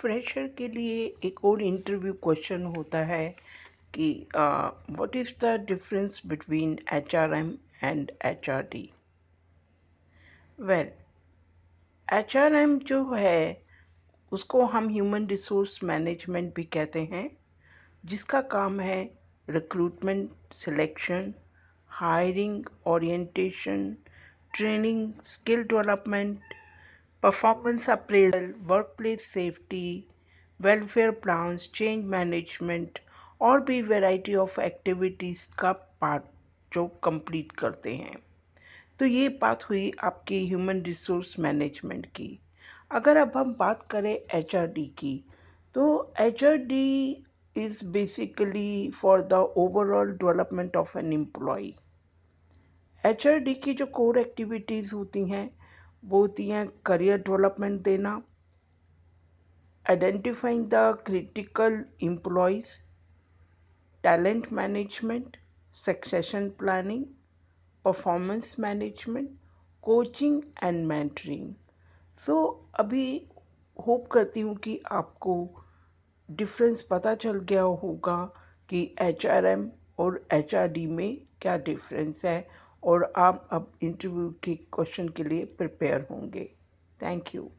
Fresher के लिए एक और इंटरव्यू क्वेश्चन होता है कि what is the difference between HRM and HRD well HRM जो है, उसको हम ह्यूमन रिसोर्स मैनेजमेंट भी कहते हैं, जिसका काम है recruitment selection hiring orientation training skill development performance appraisal, workplace safety, welfare plans, change management और भी वैरायटी ऑफ़ एक्टिविटीज़ का पार्ट जो कंप्लीट करते हैं। तो ये बात हुई आपकी ह्यूमन रिसोर्स मैनेजमेंट की। अगर अब हम बात करें एचआरडी की तो HRD is basically for the overall development of an employee H की जो कोर एक्टिविटीज़ होती हैं वो होती हैं करियर डेवलपमेंट देना identifying the critical employees talent management succession planning performance management coaching and mentoring so अभी होप करती हूँ कि आपको डिफरेंस पता चल गया होगा कि एचआरएम और एचआरडी में क्या डिफरेंस है और आप अब इंटरव्यू के क्वेश्चन के लिए प्रिपेयर होंगे। Thank you